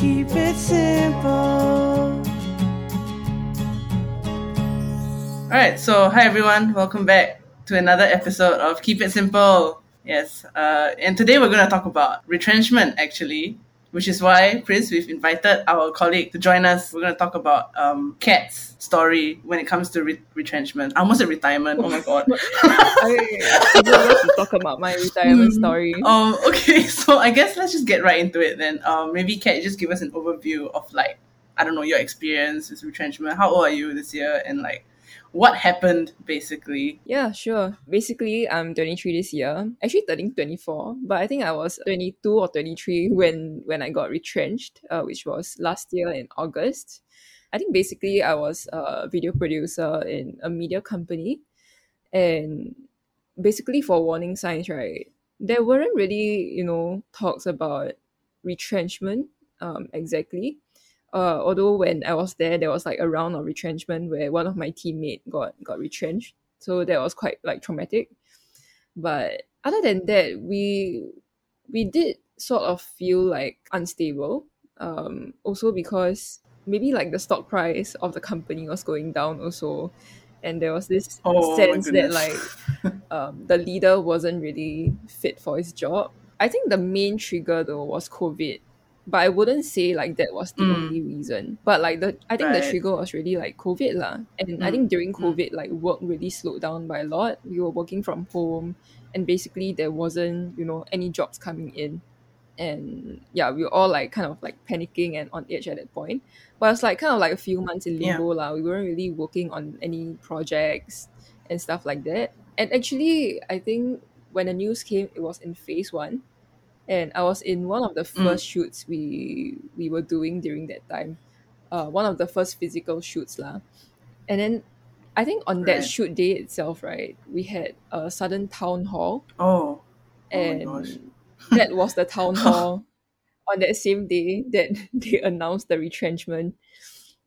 keep it simple. All right, so hi everyone, welcome back to another episode of Keep It Simple. Yes, uh, and today we're going to talk about retrenchment actually, which is why, Prince, we've invited our colleague to join us. We're going to talk about um, Kat's story when it comes to re- retrenchment. I almost said retirement. Oh my god. I, I to talk about my retirement Hmm. story. Um, okay, so I guess let's just get right into it then. Um, maybe Kat, just give us an overview of like, I don't know, your experience with retrenchment. How old are you this year? And like, what happened basically? Yeah, sure. Basically, I'm 23 this year. Actually, turning 24, but I think I was 22 or 23 when when I got retrenched, uh, which was last year in August. I think basically I was a video producer in a media company, and basically for warning signs, right? There weren't really you know talks about retrenchment um, exactly. Uh, although when I was there, there was like a round of retrenchment where one of my teammate got got retrenched, so that was quite like traumatic. But other than that, we we did sort of feel like unstable. Um, also because maybe like the stock price of the company was going down also, and there was this Oh, sense that like um, the leader wasn't really fit for his job. I think the main trigger though was COVID, but I wouldn't say like that was the Mm. only reason. But like the I think the trigger was really like COVID lah, and I Mm. think during Mm. COVID like work really slowed down by a lot. We were working from home, and basically there wasn't you know any jobs coming in, and yeah, we were all like kind of like panicking and on edge at that point. But it's like kind of like a few months in Yeah. limbo lah. We weren't really working on any projects and stuff like that. And actually, I think when the news came, it was in phase one, and I was in one of the Mm. first shoots we we were doing during that time. Uh, one of the first physical shoots lah. And then, I think on that shoot day itself, right, we had a sudden town hall, Oh, oh and gosh. that was the town hall on that same day that they announced the retrenchment.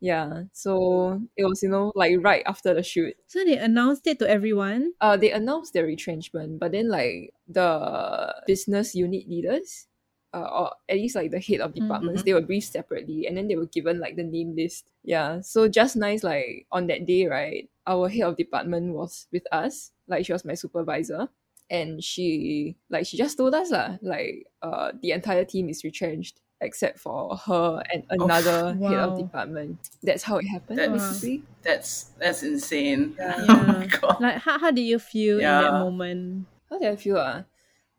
Yeah, so it was you know like right after the shoot. So they announced it to everyone. Uh, they announced their retrenchment, but then like the business unit leaders, uh, or at least like the head of departments, Mhm. they were briefed separately, and then they were given like the name list. Yeah, so just nice like on that day, right? Our head of department was with us, like she was my supervisor, and she like she just told us lah, like uh the entire team is retrenched except for her and another head of department. That's how it happened, That's- basically. That's that's insane. Yeah. Oh my god. Like how, how did you feel in that moment? How did I feel? Ah,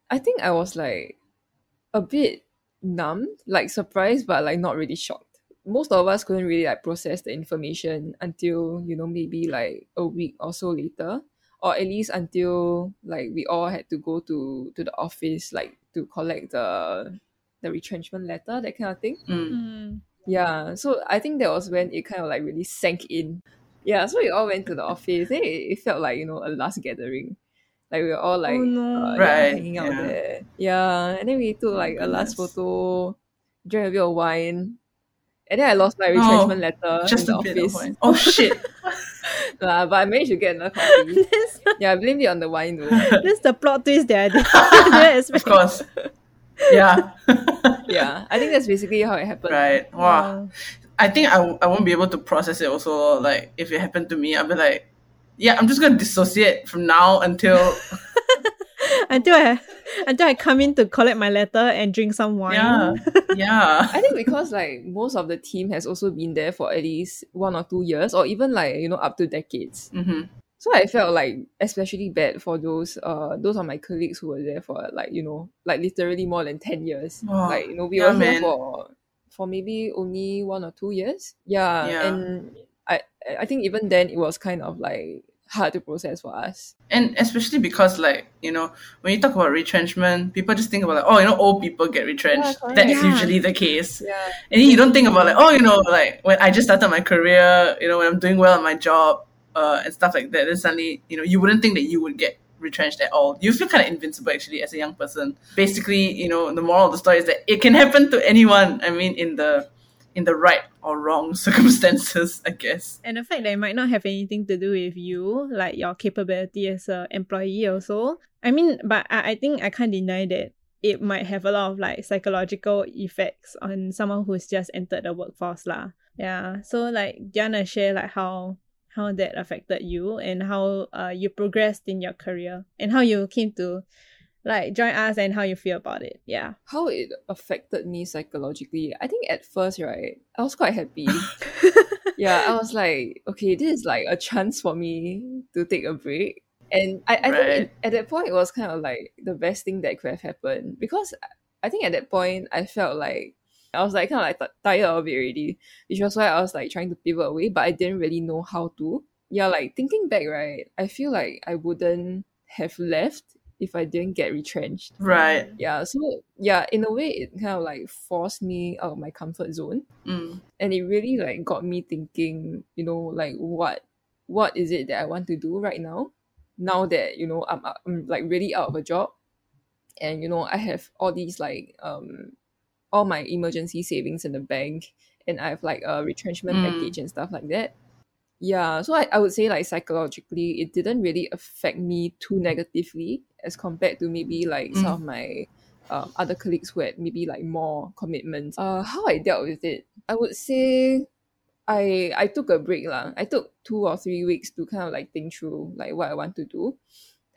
I think I was like a bit numb, like surprised, but like not really shocked. Most of us couldn't really like process the information until you know maybe like a week or so later, or at least until like we all had to go to to the office like to collect the the retrenchment letter, that kind of thing. Mm. Mm. Yeah, so I think that was when it kind of like really sank in. Yeah, so we all went to the office. It, it felt like you know a last gathering, like we were all like oh no. uh, yeah, hanging out yeah. there. Yeah, and then we took like a last photo, drank a bit of wine, and then I lost my Oh, retrenchment letter Just in a the bit of office. wine. Oh shit. Nah, but I managed to get another copy. yeah, I blamed it on the wine though. this is the plot twist that I did- didn't of course. Yeah. yeah, I think that's basically how it happened. right. Wow. Wow. I think I, w- I won't be able to process it also. Like, if it happened to me, I'll be like, yeah, I'm just going to dissociate from now until. Until I until I come in to collect my letter and drink some wine. Yeah. Yeah. I think because like most of the team has also been there for at least one or two years, or even like you know up to decades. hmm So I felt like especially bad for those uh those are my colleagues who were there for like you know like literally more than ten years. Oh, like you know we yeah, were here for for maybe only one or two years. Yeah, Yeah. and I I think even then it was kind of like hard to process for us. And especially because, like, you know, when you talk about retrenchment, people just think about, like, oh, you know, old people get retrenched. correct. That's Yeah. usually the case. Yeah, And you don't think about, like, oh, you know, like, when I just started my career, you know, when I'm doing well at my job uh, and stuff like that, then suddenly, you know, you wouldn't think that you would get retrenched at all. You feel kind of invincible, actually, as a young person. Basically, you know, the moral of the story is that it can happen to anyone. I mean, in the in the right or wrong circumstances, I guess. And the fact that it might not have anything to do with you, like your capability as a employee also. I mean, but I, I think I can't deny that it might have a lot of like psychological effects on someone who's just entered the workforce lah. Yeah. So like do you wanna share like how how that affected you and how uh you progressed in your career and how you came to like join us and how you feel about it. Yeah. How it affected me psychologically. I think at first, right, I was quite happy. yeah, I was like, okay, this is like a chance for me to take a break. And I, I Right. think it, at that point, it was kind of like the best thing that could have happened because I think at that point, I felt like I was like kind of like t- tired of it already, which was why I was like trying to pivot away, but I didn't really know how to. Yeah, like thinking back, right, I feel like I wouldn't have left if I didn't get retrenched Right. yeah so yeah in a way it kind of like forced me out of my comfort zone Mm. and it really like got me thinking you know like what what is it that i want to do right now now that you know i'm, I'm like really out of a job and you know i have all these like um all my emergency savings in the bank and i have like a retrenchment Mm. package and stuff like that yeah so I, I would say like psychologically it didn't really affect me too negatively as compared to maybe like some Mm. of my um, other colleagues who had maybe like more commitments uh how i dealt with it i would say i i took a break lah. i took two or three weeks to kind of like think through like what i want to do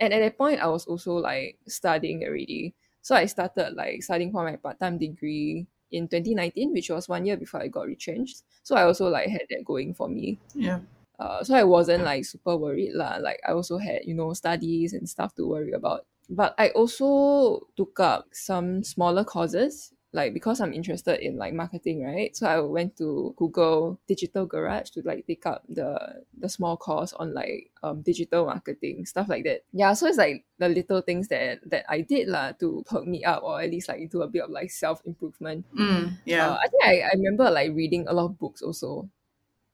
and at that point i was also like studying already so i started like studying for my part-time degree in 2019 which was one year before i got retrenched so i also like had that going for me Yeah. uh, so I wasn't like super worried lah. Like I also had you know studies and stuff to worry about. But I also took up some smaller courses, like because I'm interested in like marketing, right? So I went to Google Digital Garage to like take up the the small course on like um digital marketing stuff like that. Yeah, so it's like the little things that that I did lah to perk me up or at least like do a bit of like self improvement. Mm. Yeah. Uh, I think I, I remember like reading a lot of books also.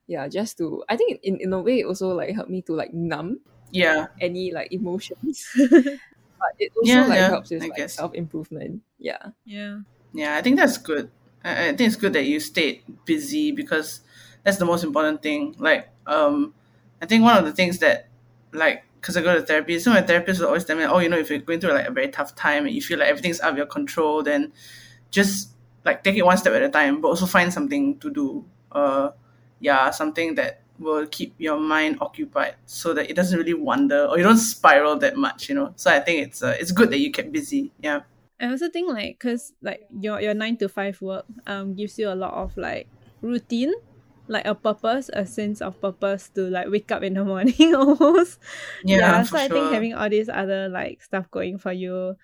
Yeah, just to I think in, in a way it also like helped me to like numb yeah. any like emotions. but it also Yeah, like yeah, helps with I like self improvement. Yeah. yeah. Yeah, I think that's good. I, I think it's good that you stayed busy because that's the most important thing. Like, um, I think one of the things that, like, because I go to therapy, so my therapist will always tell me, oh, you know, if you're going through like a very tough time and you feel like everything's out of your control, then just like take it one step at a time, but also find something to do. Uh, yeah, something that will keep your mind occupied so that it doesn't really wander or you don't spiral that much, you know. So I think it's uh, it's good that you kept busy. Yeah. I also think like cause like your your nine to five work um gives you a lot of like routine, like a purpose, a sense of purpose to like wake up in the morning almost. Yeah, so for I think having all these other like stuff going for you,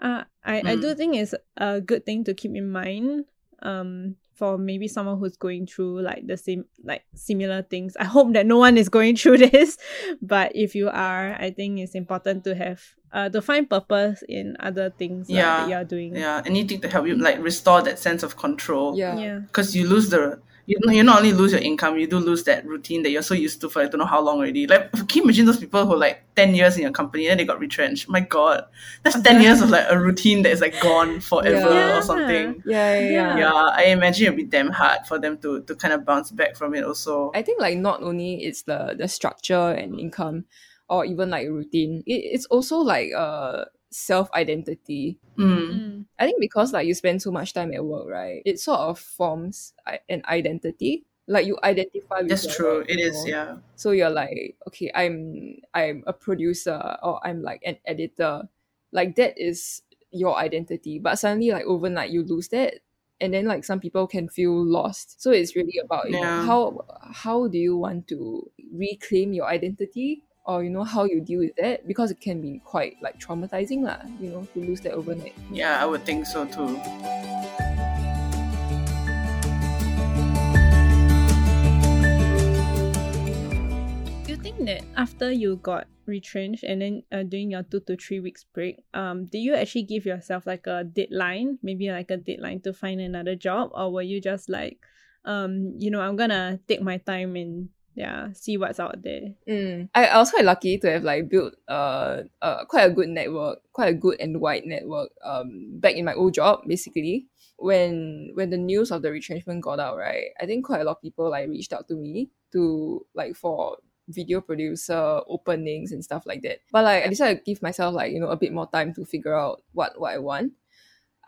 uh, I I do Mm. think it's a good thing to keep in mind. Um, for maybe someone who's going through like the same like similar things. I hope that no one is going through this, but if you are, I think it's important to have uh to find purpose in other things lah Yeah, that you're doing. yeah anything to help you like restore that sense of control Yeah. Yeah. because you lose the you, you not only lose your income you do lose that routine that you're so used to for I don't know how long already. Like can you imagine those people who are like 10 years in your company and they got retrenched? My god. That's 10 years of like a routine that is like gone forever Yeah. or something. Yeah, yeah, yeah. yeah i imagine it'd be damn hard for them to to kind of bounce back from it also. I think like not only it's the the structure and income or even like routine, it, it's also like uh self identity. mm. Mm. I think because like you spend so much time at work, right? It sort of forms an identity. Like you identify with that's your true work, it know? yeah So you're like, okay, I'm I'm a producer or I'm like an editor. Like that is your identity. But suddenly like overnight you lose that. And then like some people can feel lost. So it's really about you know, how how do you want to reclaim your identity or you know how you deal with that because it can be quite like traumatizing lah, you know, to lose that overnight. yeah i would think so too Do you think that after you got retrenched and then uh, doing your two to three weeks break, um, do you actually give yourself like a deadline, maybe like a deadline to find another job, or were you just like, um, you know, I'm gonna take my time and yeah, see what's out there. Mm. I, was quite lucky to have like built uh, uh quite a good network, quite a good and wide network um back in my old job basically. When when the news of the retrenchment got out, right, I think quite a lot of people like reached out to me to like for video producer openings and stuff like that. But like I decided to give myself like, you know, a bit more time to figure out what what I want.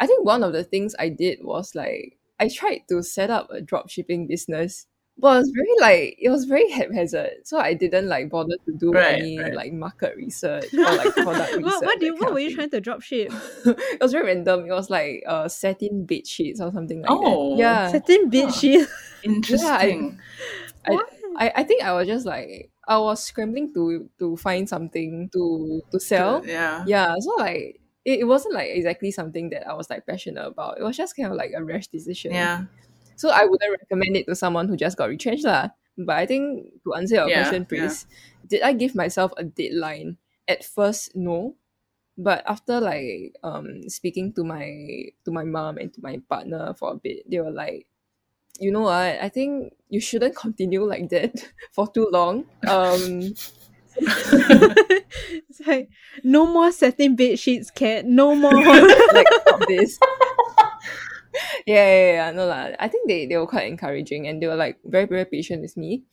I think one of the things I did was like I tried to set up a drop shipping business. But it was very like it was very haphazard. So I didn't like bother to do Right, any right. like market research or like product research. what, what, do you, what were you trying to drop ship? it was very random. It was like uh satin bed sheets or something like that. Oh. that. Yeah. Satin bed Huh. sheet. Interesting. I, What? I, I think I was just like I was scrambling to to find something to to sell. Yeah. Yeah, so like it, it wasn't like exactly something that I was like passionate about. It was just kind of like a rash decision. Yeah. So I wouldn't recommend it to someone who just got retrenched lah. But I think to answer your Yeah, question, yeah. Did I give myself a deadline? At first, no. But after like um speaking to my to my mom and to my partner for a bit, they were like, you know what, I think you shouldn't continue like that for too long. Um it's like no more satin bed sheets, Kat. No more. like stop this. yeah, yeah, yeah, no lah. I think they, they were quite encouraging and they were like very, very patient with me.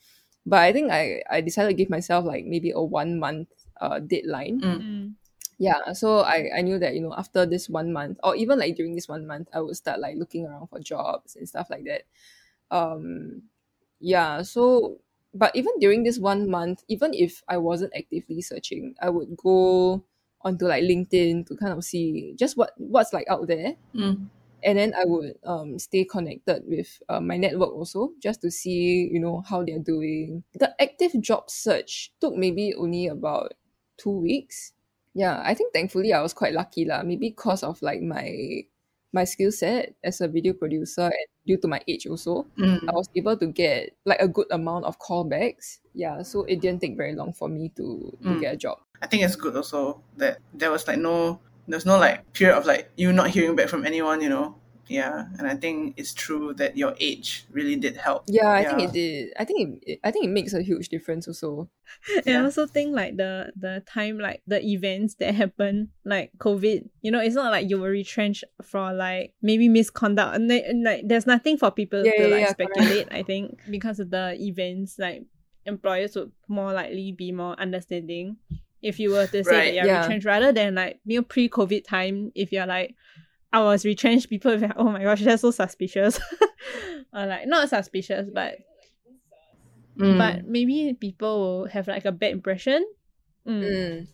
But I think I, I decided to give myself like maybe a one month uh deadline. Mm. Mm. Yeah. So I, I knew that, you know, after this one month or even like during this one month, I would start like looking around for jobs and stuff like that. Um yeah, so but even during this one month, even if I wasn't actively searching, I would go onto like LinkedIn to kind of see just what what's like out there Mm. And then I would um stay connected with uh, my network also just to see you know how they're doing. The active job search took maybe only about two weeks. Yeah, I think thankfully I was quite lucky lah. Maybe because of like my my skill set as a video producer and due to my age also, Mm. I was able to get like a good amount of callbacks. Yeah, so it didn't take very long for me to to Mm. get a job. I think it's good also that there was like no there's no like period of like you not hearing back from anyone, you know. Yeah, and I think it's true that your age really did help. Yeah, I think it did. I think it, it I think it makes a huge difference also. And I also think like the the time like the events that happen like COVID, you know, it's not like you were retrenched for like maybe misconduct and like there's nothing for people Yeah, to yeah, like yeah, correct. speculate. I think because of the events, like employers would more likely be more understanding if you were to say that you're yeah. retrenched rather than like you know pre-COVID time if you're like I was retrenched, people will be like, oh my gosh, that's so suspicious. or like not suspicious, but Mm. but maybe people will have like a bad impression. Mm. Mm.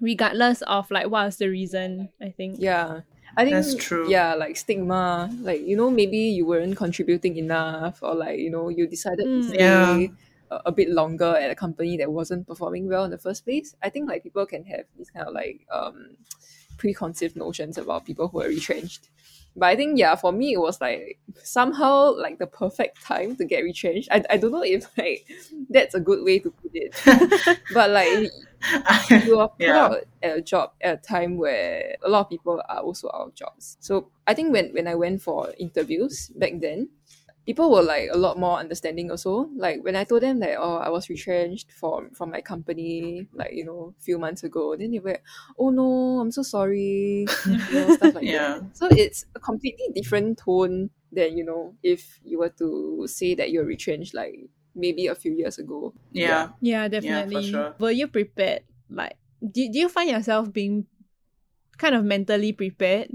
Regardless of like what's the reason, I think. Yeah. I think That's true. Yeah, like stigma, like you know, maybe you weren't contributing enough, or like you know, you decided to Mm. stay Yeah. A, a bit longer at a company that wasn't performing well in the first place. I think like people can have these kind of like um preconceived notions about people who are retrenched. But I think yeah, for me it was like somehow like the perfect time to get retrenched. I, I don't know if like that's a good way to put it, but like you are put Yeah. out at a job at a time where a lot of people are also out of jobs. So I think when, when I went for interviews back then, people were like a lot more understanding also. Like when I told them that oh I was retrenched from from my company like you know a few months ago, then they were oh no I'm so sorry, you know stuff like Yeah. that. So it's a completely different tone than you know if you were to say that you're retrenched like maybe a few years ago. yeah. Yeah, definitely. yeah, sure. Were you prepared? Like, do, do you find yourself being kind of mentally prepared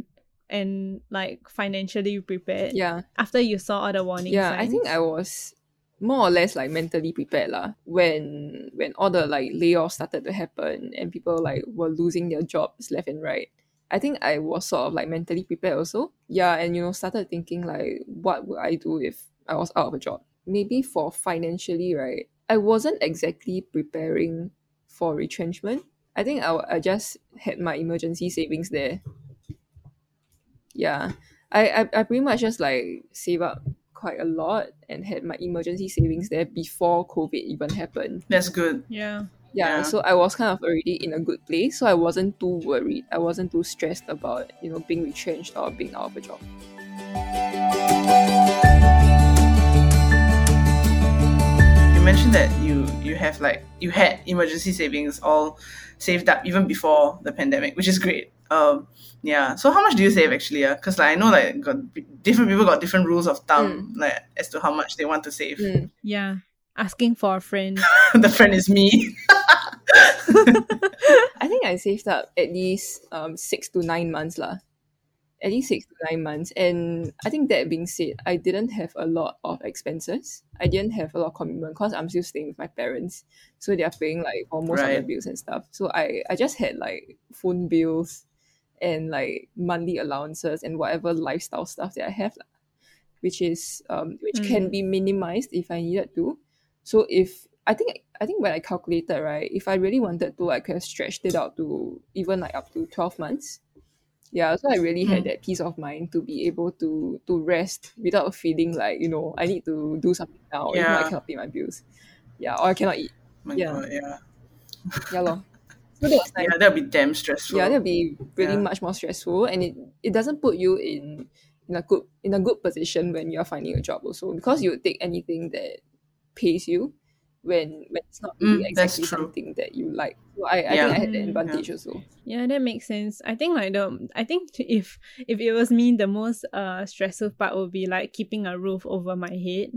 and like financially prepared Yeah. after you saw all the warning yeah signs? i think i was more or less like mentally prepared lah when when all the like layoffs started to happen and people like were losing their jobs left and right. I think i was sort of like mentally prepared also. Yeah and you know started thinking like what would i do if i was out of a job? Maybe for financially right i wasn't exactly preparing for retrenchment. I think i, I just had my emergency savings there yeah I, I I pretty much just like save up quite a lot and had my emergency savings there before COVID even happened. That's good. yeah. Yeah, Yeah. so I was kind of already in a good place, so I wasn't too worried. I wasn't too stressed about you know being retrenched or being out of a job. You mentioned that you you have like you had emergency savings all saved up even before the pandemic, which is great. Um, yeah. So how much do you save actually? Yeah, because like I know like got different people got different rules of thumb like as to how much they want to save. Mm. Yeah. Asking for a friend. the friend is me. I think I saved up at least um six to nine months lah. at least six to nine months. And I think that being said, I didn't have a lot of expenses. I didn't have a lot of commitment because I'm still staying with my parents. So they are paying like almost most of the bills and stuff. So I, I just had like phone bills and like monthly allowances and whatever lifestyle stuff that I have, which is um which can Mm. be minimized if I needed to. So if I think I think when I calculated right, if I really wanted to, I could have stretched it out to even like up to twelve months. Yeah, so I really had Mm. that peace of mind to be able to to rest without feeling like you know I need to do something now. Not, I cannot pay my bills. Yeah, or I cannot eat. My Yeah. God, yeah. Yeah, lor. So that was nice. Yeah, that'll be damn stressful. Yeah, that'll be really Yeah. much more stressful, and it, it doesn't put you in in a good in a good position when you're finding a job also because you would take anything that pays you when when it's not really Mm, exactly something that you like. So I, I Yeah. think I had the Mm. advantage also. Yeah, that makes sense. I think like the I think if if it was me, the most uh stressful part would be like keeping a roof over my head.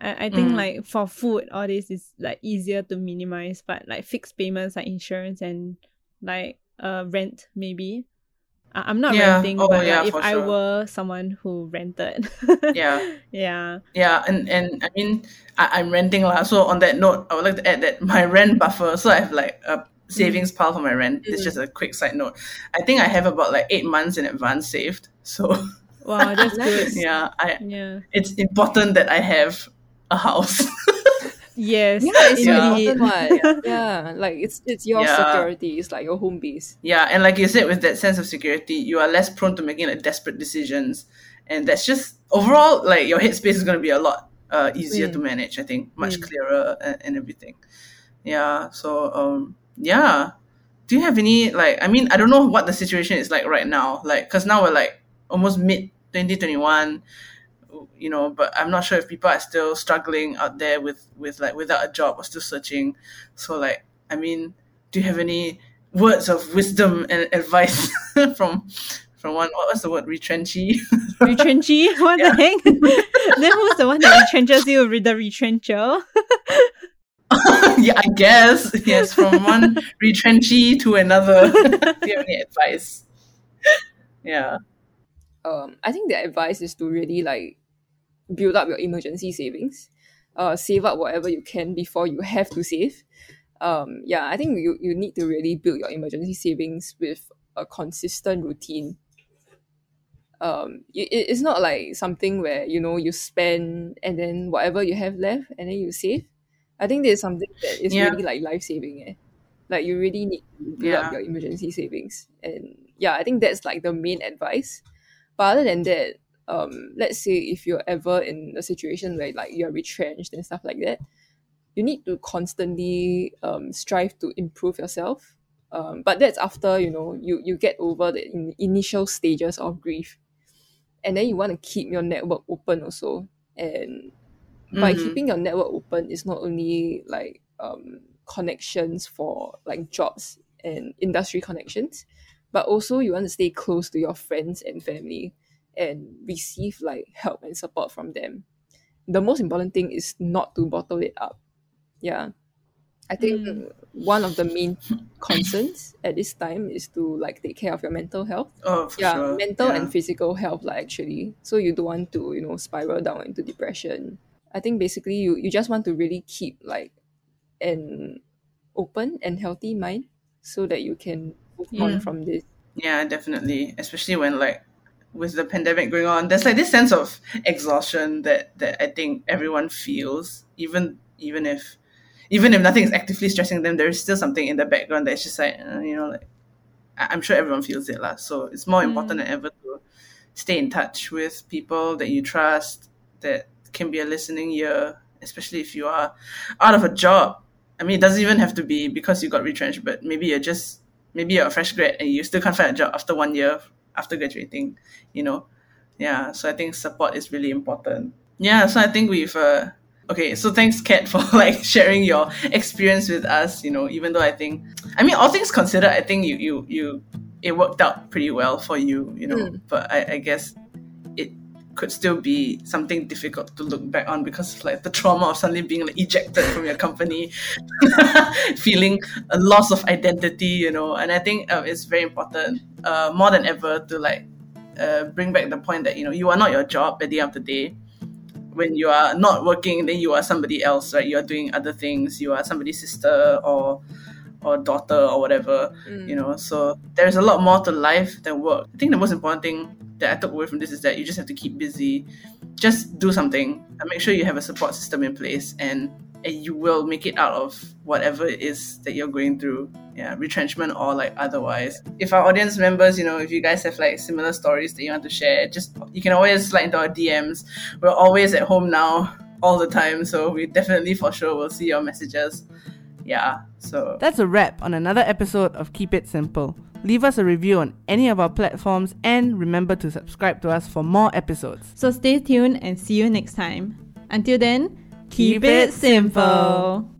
I, I think Mm. like for food, all this is like easier to minimize, but like fixed payments like insurance and like uh rent maybe. I- I'm not Yeah. renting, Oh, but yeah, like, if I sure. were someone who rented. Yeah. yeah. Yeah, and, and I mean, I, I'm renting lah. So on that note, I would like to add that my rent buffer. So I have like a savings pile for my rent. It's Mm. just a quick side note. I think I have about like eight months in advance saved. So Wow, that's good. Yeah, I Yeah. it's important that I have a house. Yes. Yeah, it's so Yeah. important what. Yeah, like it's it's your Yeah. security. It's like your home base. yeah, and like you said, with that sense of security, you are less prone to making like desperate decisions, and that's just overall like your headspace is going to be a lot uh, easier to Mm. manage. I think much Mm. clearer and, and everything. Yeah. So um yeah. Do you have any like I mean I don't know what the situation is like right now like because now we're like almost mid twenty twenty one. You know, but I'm not sure if people are still struggling out there with with like without a job or still searching. So like, I mean, do you have any words of wisdom and advice from from one? What was the word? Retrenchy. Retrenchy? What the heck? then who's the one that retrenches you with the retrencher? yeah, I guess yes. From one retrenchy to another. do you have any advice? Yeah. um, I think the advice is to really like build up your emergency savings. Uh, save up whatever you can before you have to save. Um, yeah, I think you, you need to really build your emergency savings with a consistent routine. Um, it, it- it's not like something where you know you spend and then whatever you have left and then you save. I think there's something that is Yeah. really like life saving. Eh? Like you really need to build up your emergency savings, and yeah, I think that's like the main advice. But other than that, um, let's say if you're ever in a situation where like you're retrenched and stuff like that, you need to constantly um, strive to improve yourself. Um, but that's after you know you you get over the in, initial stages of grief, and then you want to keep your network open also. And by Mhm. keeping your network open, it's not only like um, connections for like jobs and industry connections, but also you want to stay close to your friends and family and receive like help and support from them. The most important thing is not to bottle it up. Yeah. I think Mm. one of the main concerns at this time is to like take care of your mental health. Oh, for yeah, sure. mental yeah. and physical health like actually. So you don't want to, you know, spiral down into depression. I think basically you, you just want to really keep like an open and healthy mind so that you can move on from this. Yeah, definitely. Especially when like with the pandemic going on, there's like this sense of exhaustion that that I think everyone feels, even even if even if nothing is actively stressing them, there is still something in the background that's just like uh, you know like I- I'm sure everyone feels it lah. So it's more important than ever to stay in touch with people that you trust that can be a listening ear, especially if you are out of a job. I mean, it doesn't even have to be because you got retrenched, but maybe you're just maybe you're a fresh grad and you still can't find a job after one year after graduating. You know, yeah. So I think support is really important. Yeah. So I think we've. Uh, okay. So thanks, Kat, for like sharing your experience with us. You know, even though I think, I mean, all things considered, I think you you you it worked out pretty well for you. You know, Mm. but I, I guess could still be something difficult to look back on because of like the trauma of suddenly being like ejected from your company, feeling a loss of identity, you know. And I think um, it's very important, uh, more than ever, to like uh, bring back the point that you know you are not your job at the end of the day. When you are not working, then you are somebody else, right? You are doing other things. You are somebody's sister or or daughter or whatever, you know. So there's a lot more to life than work. I think the most important thing that I took away from this is that you just have to keep busy. Just do something and make sure you have a support system in place and, and you will make it out of whatever it is that you're going through. Yeah, retrenchment or like otherwise. If our audience members, you know, if you guys have like similar stories that you want to share, just you can always slide into our DMs. We're always at home now all the time, so we definitely for sure will see your messages. Yeah, so That's a wrap on another episode of Keep It Simple. Leave us a review on any of our platforms and remember to subscribe to us for more episodes. So stay tuned and see you next time. Until then, Keep it simple.